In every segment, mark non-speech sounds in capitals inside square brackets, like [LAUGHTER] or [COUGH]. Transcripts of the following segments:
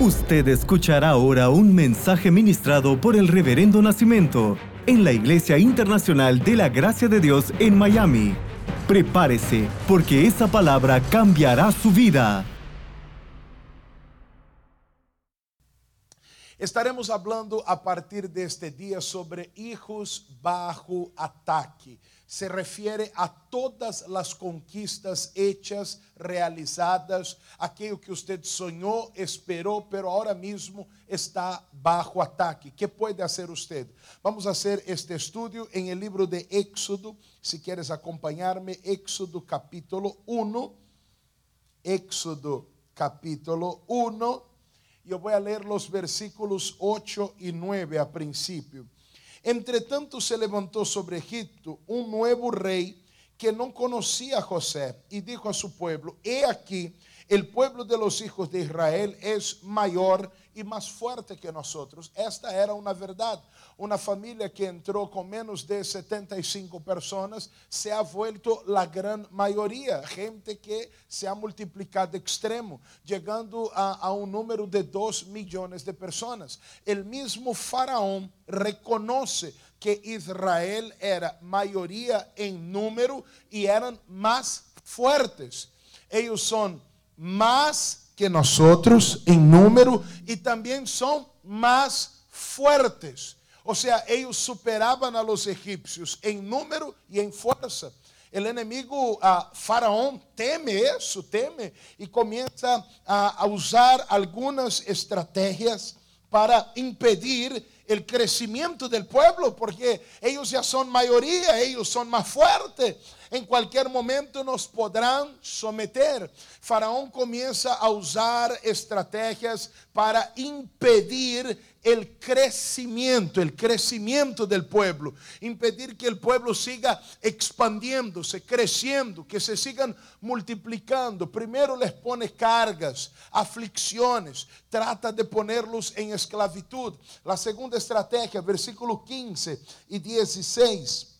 Usted escuchará ahora un mensaje ministrado por el Reverendo Nacimiento en la Iglesia Internacional de la Gracia de Dios en Miami. Prepárese, porque esa palabra cambiará su vida. Estaremos hablando a partir de este día sobre hijos bajo ataque. Se refiere a todas las conquistas hechas, realizadas, aquello que usted soñó, esperó, pero ahora mismo está bajo ataque. ¿Qué puede hacer usted? Vamos a hacer este estudio en el libro de Éxodo. Si quieres acompañarme, Éxodo capítulo 1. Éxodo capítulo 1. Yo voy a leer los versículos 8 y 9 a principio. Entretanto se levantou sobre Egipto um novo rei que não conhecia a José e dijo a su pueblo, he aqui, el pueblo de los hijos de Israel es mayor e mais forte que nós outros. Esta era uma verdade. Uma família que entrou com menos de 75 pessoas se ha vuelto a grande maioria, gente que se ha multiplicado extremo, chegando a, a um número de 2 milhões de pessoas. O mesmo faraó reconhece que Israel era maioria em número e eram mais fortes. Eles são mais que nós outros em número e também são mais fortes. Ou seja, eles superavam a los egípcios em número e em força. O inimigo, a Faraó, teme isso, teme, e começa a usar algumas estratégias para impedir o crescimento do povo, porque eles já são maioria, eles são mais fortes. En cualquier momento nos podrán someter. Faraón comienza a usar estrategias para impedir el crecimiento, el crecimiento del pueblo, impedir que el pueblo siga expandiéndose, creciendo, que se sigan multiplicando. Primero les pone cargas, aflicciones, trata de ponerlos en esclavitud. La segunda estrategia, versículo 15 y 16.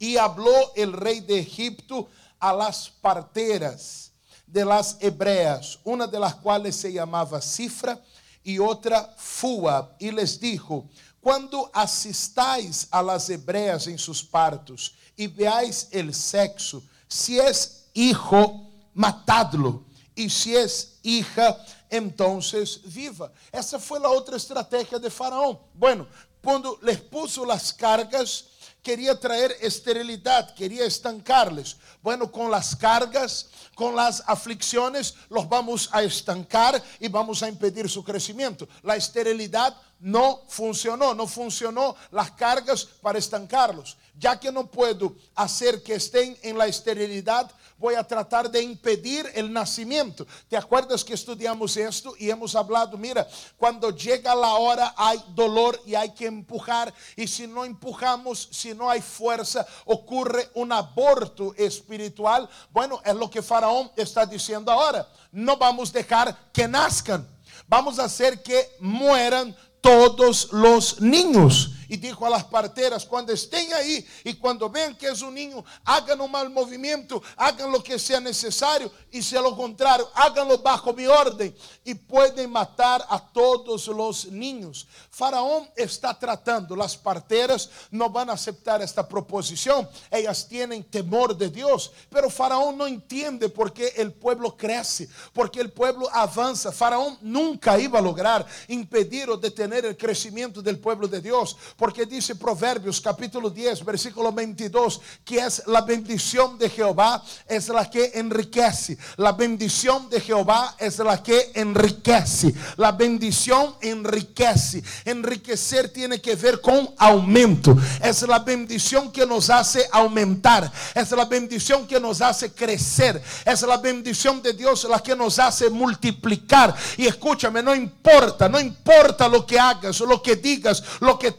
Y habló el rey de Egipto a las parteras de las hebreas, una de las cuales se llamaba Cifra y otra Fua, y les dijo, cuando asistáis a las hebreas en sus partos y veáis el sexo, si es hijo, matadlo, y si es hija, entonces viva. Esa fue la otra estrategia de Faraón. Bueno, cuando les puso las cargas, quería traer esterilidad, quería estancarles. Bueno, con las cargas, con las aflicciones, los vamos a estancar y vamos a impedir su crecimiento. La esterilidad no funcionó, no funcionó las cargas para estancarlos. Ya que no puedo hacer que estén en la esterilidad, voy a tratar de impedir el nacimiento. ¿Te acuerdas que estudiamos esto y hemos hablado? Mira, cuando llega la hora hay dolor y hay que empujar. Y si no empujamos, si no hay fuerza, ocurre un aborto espiritual. Bueno, es lo que Faraón está diciendo ahora. No vamos a dejar que nazcan. Vamos a hacer que mueran todos los niños. Y dijo a las parteras, cuando estén ahí y cuando vean que es un niño, hagan un mal movimiento, hagan lo que sea necesario y si a lo contrario, háganlo bajo mi orden y pueden matar a todos los niños. Faraón está tratando, las parteras no van a aceptar esta proposición, ellas tienen temor de Dios, pero Faraón no entiende por qué el pueblo crece, porque el pueblo avanza. Faraón nunca iba a lograr impedir o detener el crecimiento del pueblo de Dios porque dice Proverbios capítulo 10, versículo 22, que es la bendición de Jehová, es la que enriquece. La bendición de Jehová es la que enriquece. La bendición enriquece. Enriquecer tiene que ver con aumento. Es la bendición que nos hace aumentar. Es la bendición que nos hace crecer. Es la bendición de Dios la que nos hace multiplicar. Y escúchame, no importa, no importa lo que hagas, lo que digas, lo que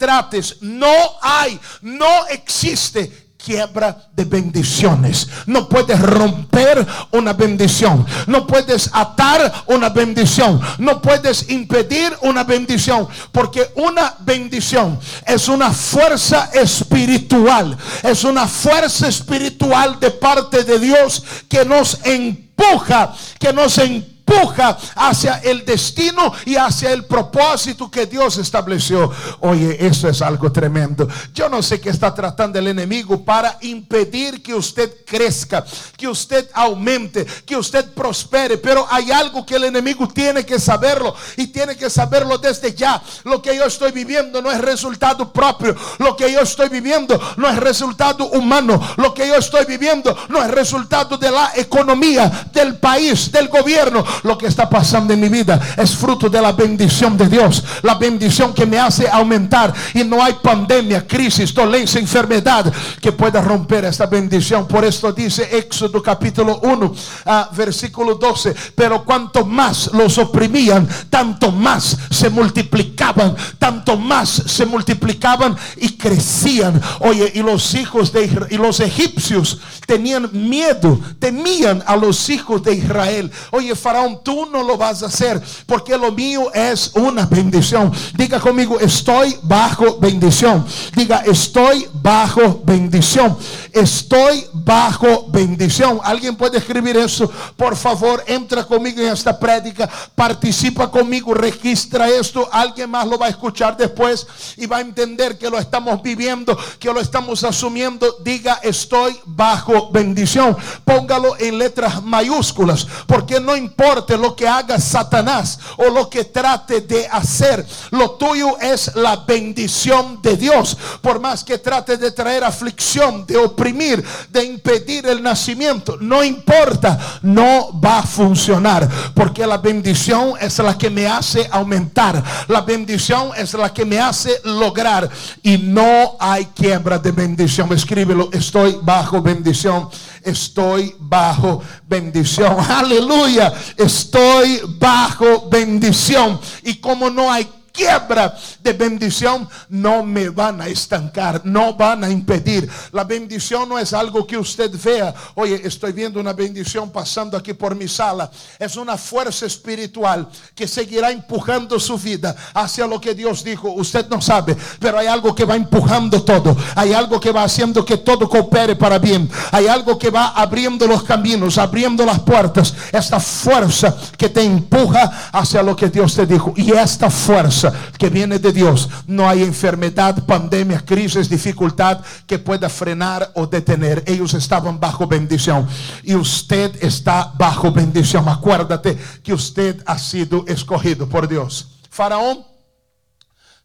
no hay, no existe quiebra de bendiciones. No puedes romper una bendición. No puedes atar una bendición. No puedes impedir una bendición. Porque una bendición es una fuerza espiritual. Es una fuerza espiritual de parte de Dios que nos empuja, que nos empuja empuja hacia el destino y hacia el propósito que Dios estableció. Oye, eso es algo tremendo. Yo no sé qué está tratando el enemigo para impedir que usted crezca, que usted aumente, que usted prospere, pero hay algo que el enemigo tiene que saberlo y tiene que saberlo desde ya. Lo que yo estoy viviendo no es resultado propio, lo que yo estoy viviendo no es resultado humano, lo que yo estoy viviendo no es resultado de la economía, del país, del gobierno. Lo que está pasando en mi vida es fruto de la bendición de Dios, la bendición que me hace aumentar y no hay pandemia, crisis, dolencia, enfermedad que pueda romper esta bendición. Por esto dice Éxodo capítulo 1, ah, versículo 12, pero cuanto más los oprimían, tanto más se multiplicaban, tanto más se multiplicaban y crecían. Oye, y los hijos de y los egipcios tenían miedo, temían a los hijos de Israel. Oye, Faraón, tú no lo vas a hacer porque lo mío es una bendición. Diga conmigo, estoy bajo bendición. Diga, estoy bajo bendición. Estoy bajo bendición. ¿Alguien puede escribir eso? Por favor, entra conmigo en esta prédica, participa conmigo, registra esto. Alguien más lo va a escuchar después y va a entender que lo estamos viviendo, que lo estamos asumiendo. Diga, estoy bajo bendición. Póngalo en letras mayúsculas, porque no importa lo que haga Satanás o lo que trate de hacer, lo tuyo es la bendición de Dios. Por más que trate de traer aflicción, de oprimir, de impedir el nacimiento, no importa, no va a funcionar, porque la bendición es la que me hace aumentar, la bendición es la que me hace lograr y no hay quiebra de bendición. Escríbelo, estoy bajo bendición, estoy bajo bendición. Aleluya, estoy bajo bendición. Y como no hay quiebra de bendición no me van a estancar, no van a impedir. La bendición no es algo que usted vea. Oye, estoy viendo una bendición pasando aquí por mi sala. Es una fuerza espiritual que seguirá empujando su vida hacia lo que Dios dijo. Usted no sabe, pero hay algo que va empujando todo. Hay algo que va haciendo que todo coopere para bien. Hay algo que va abriendo los caminos, abriendo las puertas. Esta fuerza que te empuja hacia lo que Dios te dijo. Y esta fuerza que viene de Dios. No hay enfermedad, pandemia, crisis, dificultad que pueda frenar o detener. Ellos estaban bajo bendición y usted está bajo bendición. Acuérdate que usted ha sido escogido por Dios. Faraón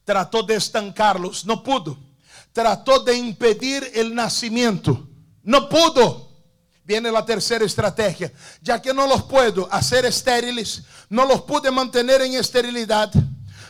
trató de estancarlos, no pudo. Trató de impedir el nacimiento, no pudo. Viene la tercera estrategia. Ya que no los puedo hacer estériles, no los pude mantener en esterilidad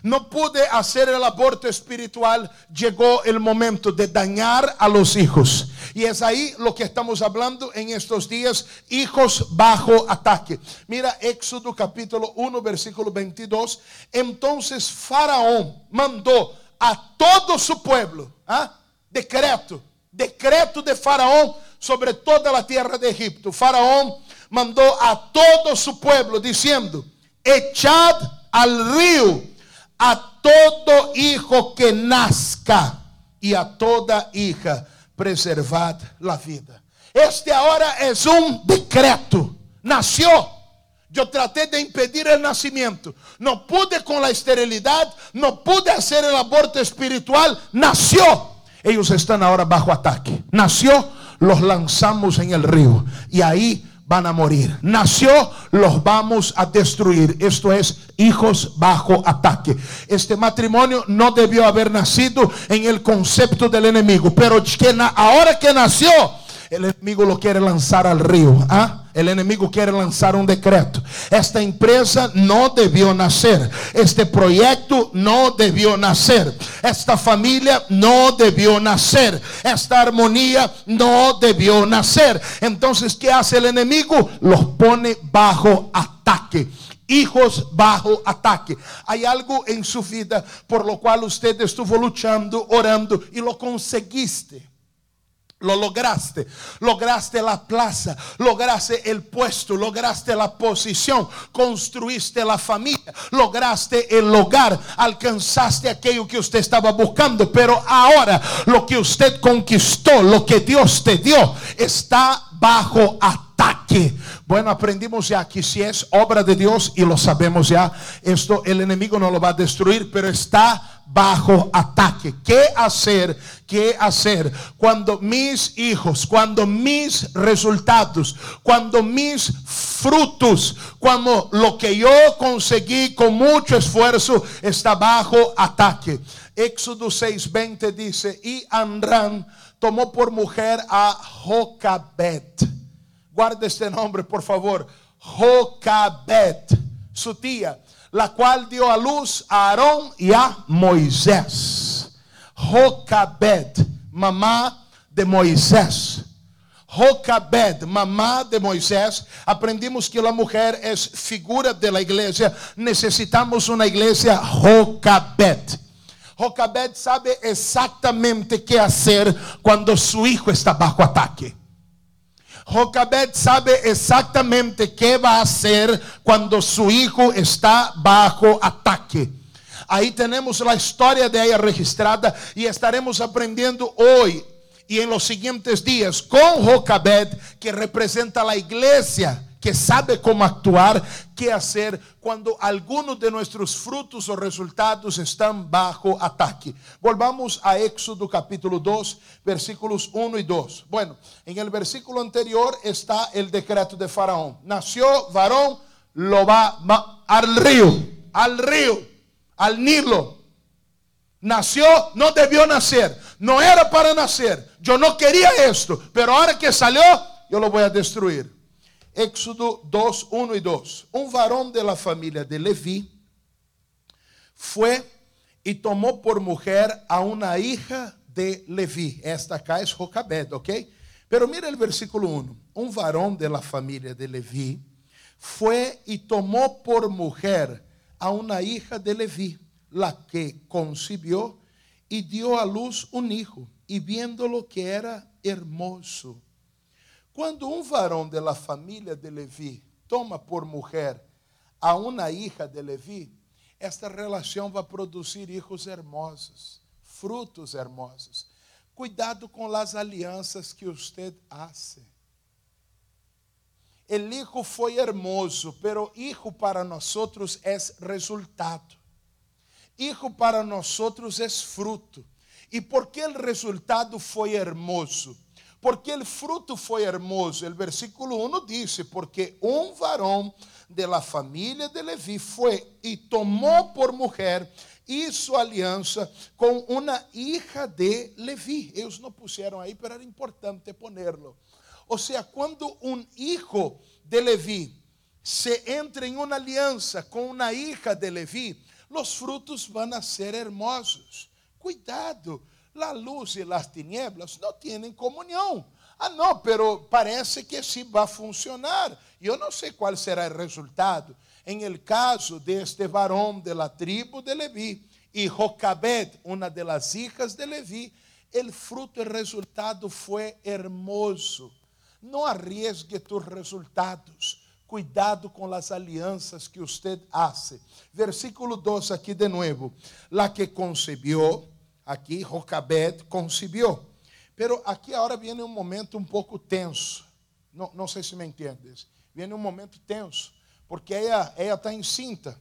no pude hacer el aborto espiritual, llegó el momento de dañar a los hijos. Y es ahí lo que estamos hablando en estos días, hijos bajo ataque. Mira Éxodo capítulo 1, versículo 22. Entonces Faraón mandó a todo su pueblo, ¿ah? decreto, decreto de Faraón sobre toda la tierra de Egipto. Faraón mandó a todo su pueblo diciendo, echad al río a todo hijo que nazca y a toda hija preservad la vida. Este ahora es un decreto. Nació. Yo traté de impedir el nacimiento. No pude con la esterilidad. No pude hacer el aborto espiritual. Nació. Ellos están ahora bajo ataque. Nació. Los lanzamos en el río. Y ahí van a morir. Nació, los vamos a destruir. Esto es hijos bajo ataque. Este matrimonio no debió haber nacido en el concepto del enemigo, pero ahora que nació, el enemigo lo quiere lanzar al río. ¿ah? El enemigo quiere lanzar un decreto. Esta empresa no debió nacer. Este proyecto no debió nacer. Esta familia no debió nacer. Esta armonía no debió nacer. Entonces, ¿qué hace el enemigo? Los pone bajo ataque hijos bajo ataque. Hay algo en su vida por lo cual usted estuvo luchando, orando y lo conseguiste. Lo lograste, lograste la plaza, lograste el puesto, lograste la posición, construiste la familia, lograste el hogar, alcanzaste aquello que usted estaba buscando, pero ahora lo que usted conquistó, lo que Dios te dio, está bajo ataque. Bueno, aprendimos ya que si es obra de Dios y lo sabemos ya, esto el enemigo no lo va a destruir, pero está bajo ataque. ¿Qué hacer? ¿Qué hacer cuando mis hijos, cuando mis resultados, cuando mis frutos, cuando lo que yo conseguí con mucho esfuerzo está bajo ataque? Éxodo 6:20 dice, y Amram tomó por mujer a Jocabet. Guarda este nombre, por favor. Jocabet, su tía la cual dio a luz a Aarón y a Moisés. Jocabed, mamá de Moisés. Jocabed, mamá de Moisés. Aprendimos que la mujer es figura de la iglesia. Necesitamos una iglesia Jocabed. Jocabed sabe exactamente qué hacer cuando su hijo está bajo ataque. Jocabed sabe exactamente qué va a hacer cuando su hijo está bajo ataque. Ahí tenemos la historia de ella registrada y estaremos aprendiendo hoy y en los siguientes días con Jocabed que representa la iglesia que sabe cómo actuar, qué hacer cuando algunos de nuestros frutos o resultados están bajo ataque. Volvamos a Éxodo capítulo 2, versículos 1 y 2. Bueno, en el versículo anterior está el decreto de Faraón. Nació varón, lo va al río, al río, al Nilo. Nació, no debió nacer, no era para nacer. Yo no quería esto, pero ahora que salió, yo lo voy a destruir. Éxodo 2, 1 y 2. Un varón de la familia de Leví fue y tomó por mujer a una hija de Leví. Esta acá es Jocabed, ¿ok? Pero mira el versículo 1. Un varón de la familia de Leví fue y tomó por mujer a una hija de Leví, la que concibió y dio a luz un hijo, y viéndolo que era hermoso quando um varão de la família de Levi toma por mulher a uma hija de Levi, esta relação vai produzir hijos hermosos, frutos hermosos. Cuidado com as alianças que você hace. El hijo foi hermoso, pero hijo para nós é resultado. Hijo para nós é fruto. E por que o resultado foi hermoso? Porque el fruto fue hermoso. El versículo 1 dice, porque un varón de la familia de Leví fue y tomó por mujer hizo aliança com uma hija de Levi. Eles não puseram aí, pero era importante ponerlo. Ou seja, quando um hijo de Levi se entra em uma aliança com uma hija de Levi, os frutos vão a ser hermosos. Cuidado la luz y las tinieblas no tienen comunión. Ah, no, pero parece que sí va a funcionar. Yo no sé cuál será el resultado. En el caso de este varón de la tribu de Leví y Jocabed, una de las hijas de Leví, el fruto, el resultado fue hermoso. No arriesgue tus resultados. Cuidado com as alianças que usted hace. Versículo 2 aqui de novo. La que concebió Aqui Jocabed concebeu, Pero aqui agora vem um momento um pouco tenso. Não não sei se me entiendes. Vem um momento tenso. Porque ela está encinta.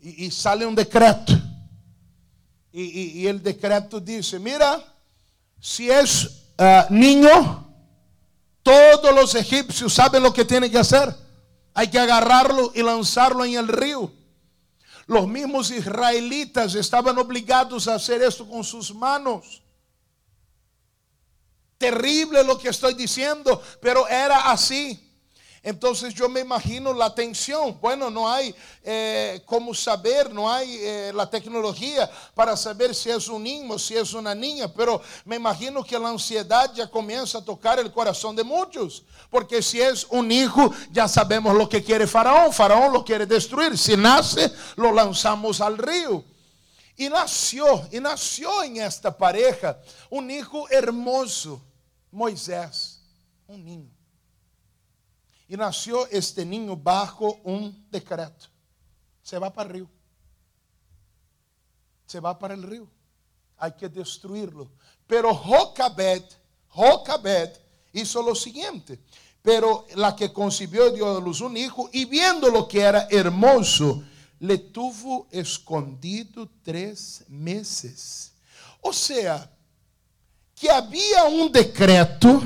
e e sale um decreto. E o decreto diz: mira, si és uh, ah, niño, todos os egípcios sabem o que tem que fazer. Hay que agarrarlo e lançarlo em el rio. Los mismos israelitas estaban obligados a hacer esto con sus manos. Terrible lo que estoy diciendo, pero era así. Entonces yo me imagino la tensión. Bueno, no hay eh, cómo saber, no hay eh, la tecnología para saber si es un niño, si es una niña, pero me imagino que la ansiedad ya comienza a tocar el corazón de muchos. Porque si es un hijo, ya sabemos lo que quiere Faraón. Faraón lo quiere destruir. Si nace, lo lanzamos al río. Y nació, y nació en esta pareja un hijo hermoso, Moisés, un niño. E nasceu este niño bajo um decreto. Se vai para o rio. Se vai para o rio. Há que destruí-lo. Pero Jocabed, Jocabed hizo lo siguiente. Pero la que concibió dio a luz un hijo y viendo lo que era hermoso, le tuvo escondido tres meses. O sea, que había un decreto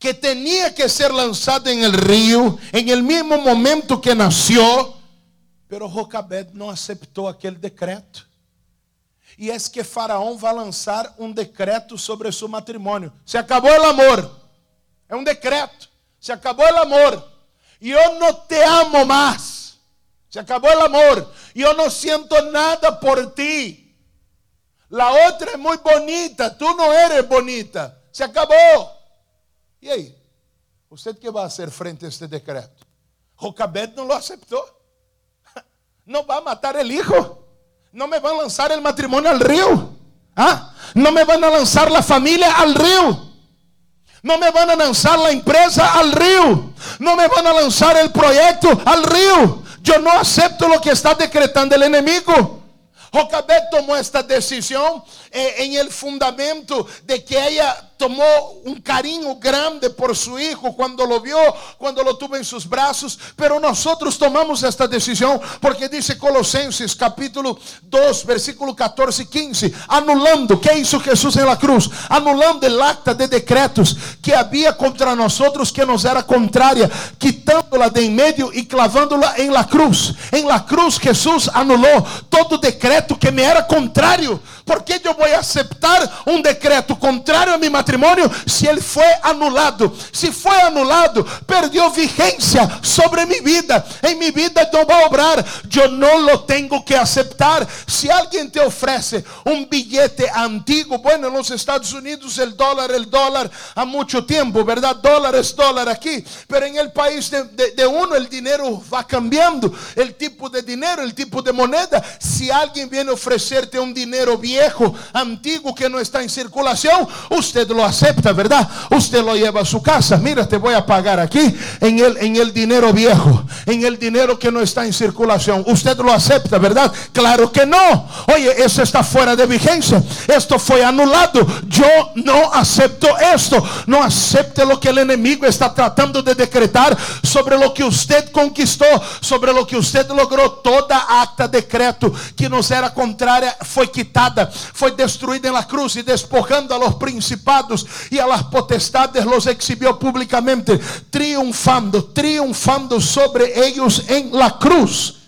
que tenía que ser lanzado en el río en el mismo momento que nació, pero Jocabed não aceitou aquele decreto. E é que Faraó vai lançar um decreto sobre su seu. Se acabou o amor. É um decreto. Se acabou o amor. E eu não te amo mais. Se acabou o amor. E eu não sinto nada por ti. La outra é muito bonita. Tú não eres bonita. Se acabou. E aí? Você que vai fazer frente a este decreto? Jocabed não o aceitou. [LAUGHS] Não vai matar o hijo. Não me vão lançar o matrimônio ao rio. Ah? Não me vão lançar a família ao rio. Não me vão lançar a empresa ao rio. Não me vão lançar o projeto ao rio. Eu não acepto o que está decretando o inimigo. Jocabed tomou esta decisão eh, em el fundamento de que ela tomó un cariño grande por su hijo cuando lo vio, cuando lo tuvo en sus brazos, pero nosotros tomamos esta decisión porque dice Colosenses capítulo 2, versículo 14 y 15, anulando, ¿qué hizo Jesús en la cruz? Anulando el acta de decretos que había contra nosotros que nos era contraria, quitándola de en medio y clavándola en la cruz. En la cruz Jesús anuló todo decreto que me era contrario. ¿Por qué yo voy a aceptar un decreto contrario a mi matrimonio? matrimônio se ele foi anulado. Se foi anulado, perdeu vigência sobre minha vida. Em minha vida não vai obrar. Eu não lo tenho que aceitar. Se alguém te oferece um bilhete antigo, bueno, nos Estados Unidos o dólar, o dólar há muito tempo, verdade? Dólar é dólar aqui, mas em el país de, de, de uno o dinheiro vai cambiando, o tipo de dinheiro, o tipo de moneda. Se alguém vem oferecer-te um dinheiro viejo, antigo que não está em circulação, você lo acepta, ¿verdad? Usted lo lleva a su casa. Mira, te voy a pagar aquí en el, en el dinero viejo, en el dinero que no está en circulación. Usted lo acepta, ¿verdad? Claro que no. Oye, eso está fuera de vigencia. Esto fue anulado. Yo no acepto esto. No acepte lo que el enemigo está tratando de decretar sobre lo que usted conquistó, sobre lo que usted logró. Toda acta decreto que nos era contraria fue quitada, fue destruida en la cruz y despojando a los principados y a las potestades los exhibió públicamente, triunfando, triunfando sobre ellos en la cruz.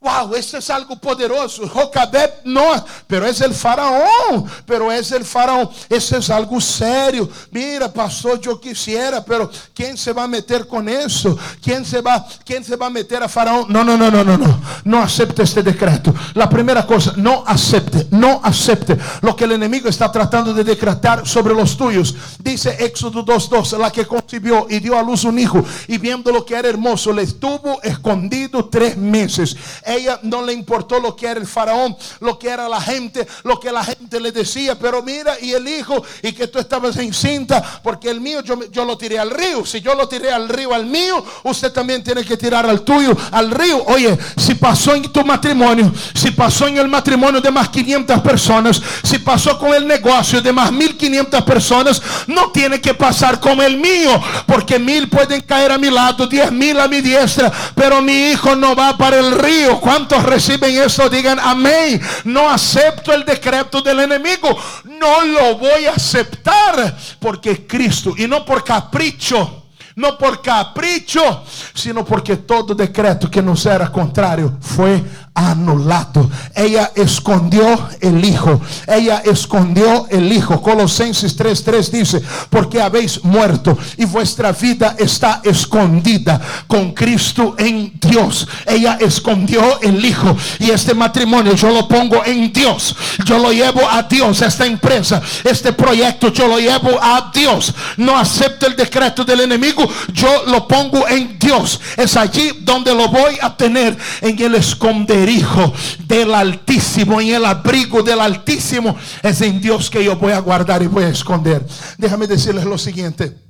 Wow, esto es algo poderoso. Jocabed no, pero es el faraón, pero es el faraón. Eso es algo serio. Mira, pastor, yo quisiera, pero ¿quién se va a meter con eso? ¿Quién se va, quién se va a meter a faraón? No, no, no, no, no, no. No acepte este decreto. La primera cosa, no acepte, no acepte lo que el enemigo está tratando de decretar sobre los tuyos. Dice Éxodo 2:2, la que concibió y dio a luz un hijo y viendo lo que era hermoso, le estuvo escondido tres meses ella no le importó lo que era el faraón, lo que era la gente, lo que la gente le decía. Pero mira, y el hijo, y que tú estabas encinta, porque el mío yo, yo lo tiré al río. Si yo lo tiré al río al mío, usted también tiene que tirar al tuyo al río. Oye, si pasó en tu matrimonio, si pasó en el matrimonio de más 500 personas, si pasó con el negocio de más 1500 personas, no tiene que pasar con el mío, porque mil pueden caer a mi lado, diez mil a mi diestra, pero mi hijo no va para el río ¿Cuántos reciben eso? Digan amén. No acepto el decreto del enemigo. No lo voy a aceptar porque Cristo y no por capricho. No por capricho, sino porque todo decreto que nos era contrario fue anulado. Ella escondió el hijo. Ella escondió el hijo. Colosenses 3:3 dice, porque habéis muerto y vuestra vida está escondida con Cristo en Dios. Ella escondió el hijo y este matrimonio yo lo pongo en Dios. Yo lo llevo a Dios. Esta empresa, este proyecto yo lo llevo a Dios. No acepto el decreto del enemigo. Yo lo pongo en Dios. Es allí donde lo voy a tener en el esconder hijo del Altísimo, en el abrigo del Altísimo. Es en Dios que yo voy a guardar y voy a esconder. Déjame decirles lo siguiente.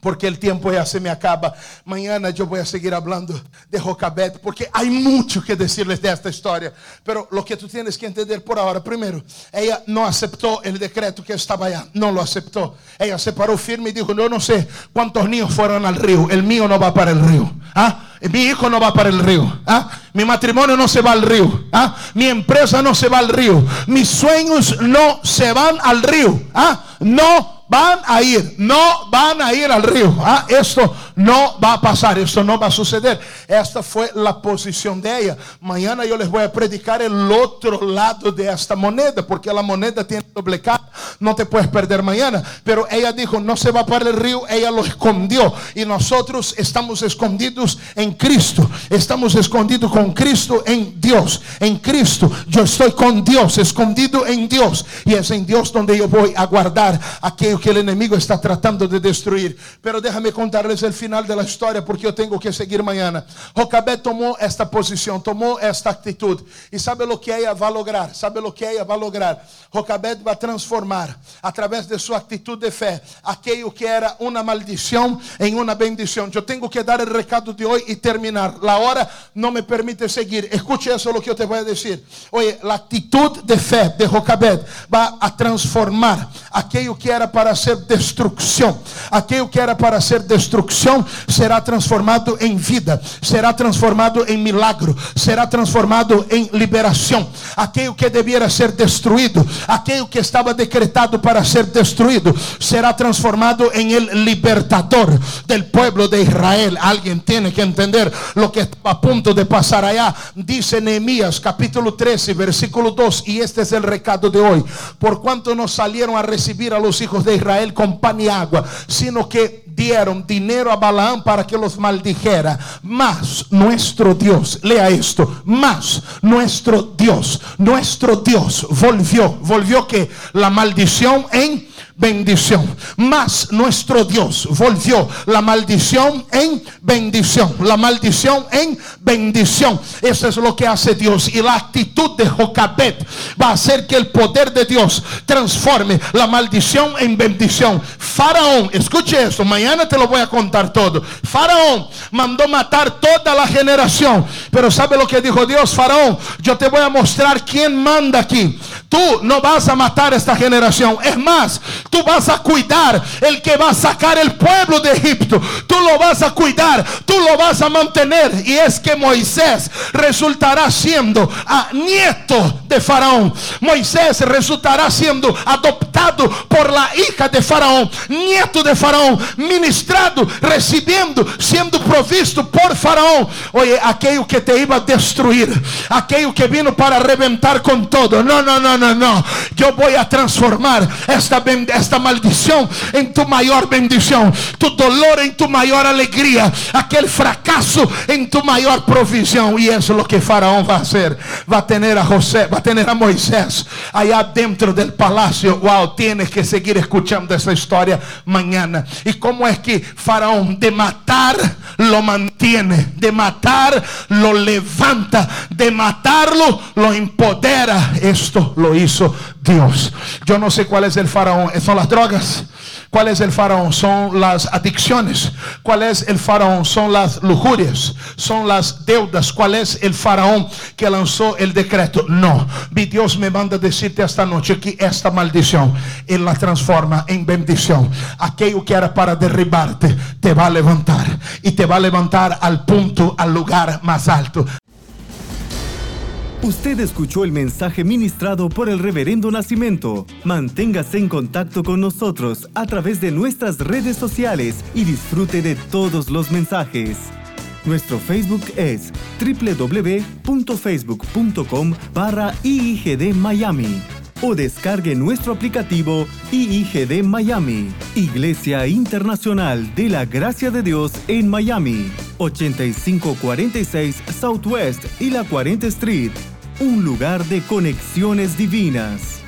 Porque el tiempo ya se me acaba. Mañana yo voy a seguir hablando de Jocabet, porque hay mucho que decirles de esta historia. Pero lo que tú tienes que entender por ahora, primero, ella no aceptó el decreto que estaba allá, no lo aceptó. Ella se paró firme y dijo, no, no sé cuántos niños fueron al río, el mío no va para el río. ¿Ah? Mi hijo no va para el río. ¿Ah? Mi matrimonio no se va al río. ¿Ah? Mi empresa no se va al río. Mis sueños no se van al río. ¿Ah? No van a ir, no van a ir al río. Ah, esto no va a pasar, esto no va a suceder. Esta fue la posición de ella. Mañana yo les voy a predicar el otro lado de esta moneda, porque la moneda tiene doble cara, no te puedes perder mañana. Pero ella dijo, no se va para el río, ella lo escondió. Y nosotros estamos escondidos en Cristo, estamos escondidos con Cristo en Dios, en Cristo. Yo estoy con Dios, escondido en Dios. Y es en Dios donde yo voy a guardar aquello que el enemigo está tratando de destruir. Pero déjame contarles el final final da história porque eu tenho que seguir amanhã. Jocabé tomou esta posição, tomou esta atitude. E sabe o que é ela vai lograr? Sabe o que é ela vai lograr? Jocabé vai transformar, através de sua atitude de fé, aquilo que era uma maldição em uma bendição. Eu tenho que dar o recado de hoje e terminar. A hora não me permite seguir. Escute isso o que eu te vou dizer. Oye, a atitude de fé de Jocabé vai a transformar aquilo que era para ser destruição, aquilo que era para ser destruição destrucción será transformado en vida, será transformado en milagro, será transformado en liberación. Aquello que debiera ser destruido, aquello que estaba decretado para ser destruido, será transformado en el libertador del pueblo de Israel. Alguien tiene que entender lo que está a punto de pasar allá. Dice Nehemías capítulo 13, versículo 2, y este es el recado de hoy. Por cuanto nos salieron a recibir a los hijos de Israel con pan y agua, sino que dieron dinero a Balaam para que los maldijera. Mas nuestro Dios, lea esto, mas nuestro Dios, nuestro Dios volvió, volvió que la maldición en bendición. Mas nuestro Dios volvió la maldición en bendición. La maldición en bendición. Eso es lo que hace Dios. Y la actitud de Jocabet va a hacer que el poder de Dios transforme la maldición en bendición. Faraón, escuche esto, mañana te lo voy a contar todo. Faraón mandó matar toda la generación. Pero ¿sabe lo que dijo Dios? Faraón, yo te voy a mostrar quién manda aquí. Tú no vas a matar esta generación. Es más, tú vas a cuidar el que va a sacar el pueblo de Egipto. Tú lo vas a cuidar, tú lo vas a mantener. Y es que Moisés resultará siendo a nieto de Faraón. Moisés resultará siendo adoptado por la hija de Faraón, nieto de Faraón, ministrado, recibiendo, siendo provisto por Faraón. Oye, aquello que te iba a destruir, aquello que vino para reventar con todo. No, no, no, não, não. Eu vou a transformar esta, esta maldição em tu maior bendição, tu dolor em tu maior alegria, aquele fracasso em tu maior provisão. E isso é o que Faraó vai fazer. Vai ter a José, vai ter a Moisés, aí dentro do palácio. Uau, tienes que seguir escuchando essa história amanhã. E como é que Faraó de matar lo mantiene, de matar lo levanta, de matarlo lo empodera. Esto lo hizo Dios. Yo no sé cuál es el faraón. Son las drogas. ¿Cuál es el faraón? Son las adicciones. ¿Cuál es el faraón? Son las lujurias. Son las deudas. ¿Cuál es el faraón que lanzó el decreto? No. Mi Dios me manda decirte esta noche que esta maldición Él la transforma en bendición. Aquello que era para derribarte te va a levantar. Y te va a levantar al punto, al lugar más alto. Usted escuchó el mensaje ministrado por el Reverendo Nacimiento. Manténgase en contacto con nosotros a través de nuestras redes sociales y disfrute de todos los mensajes. Nuestro Facebook es www.facebook.com barra IIGD Miami o descargue nuestro aplicativo IIGD Miami, Iglesia Internacional de la Gracia de Dios en Miami, 8546 Southwest y la 40 Street, un lugar de conexiones divinas.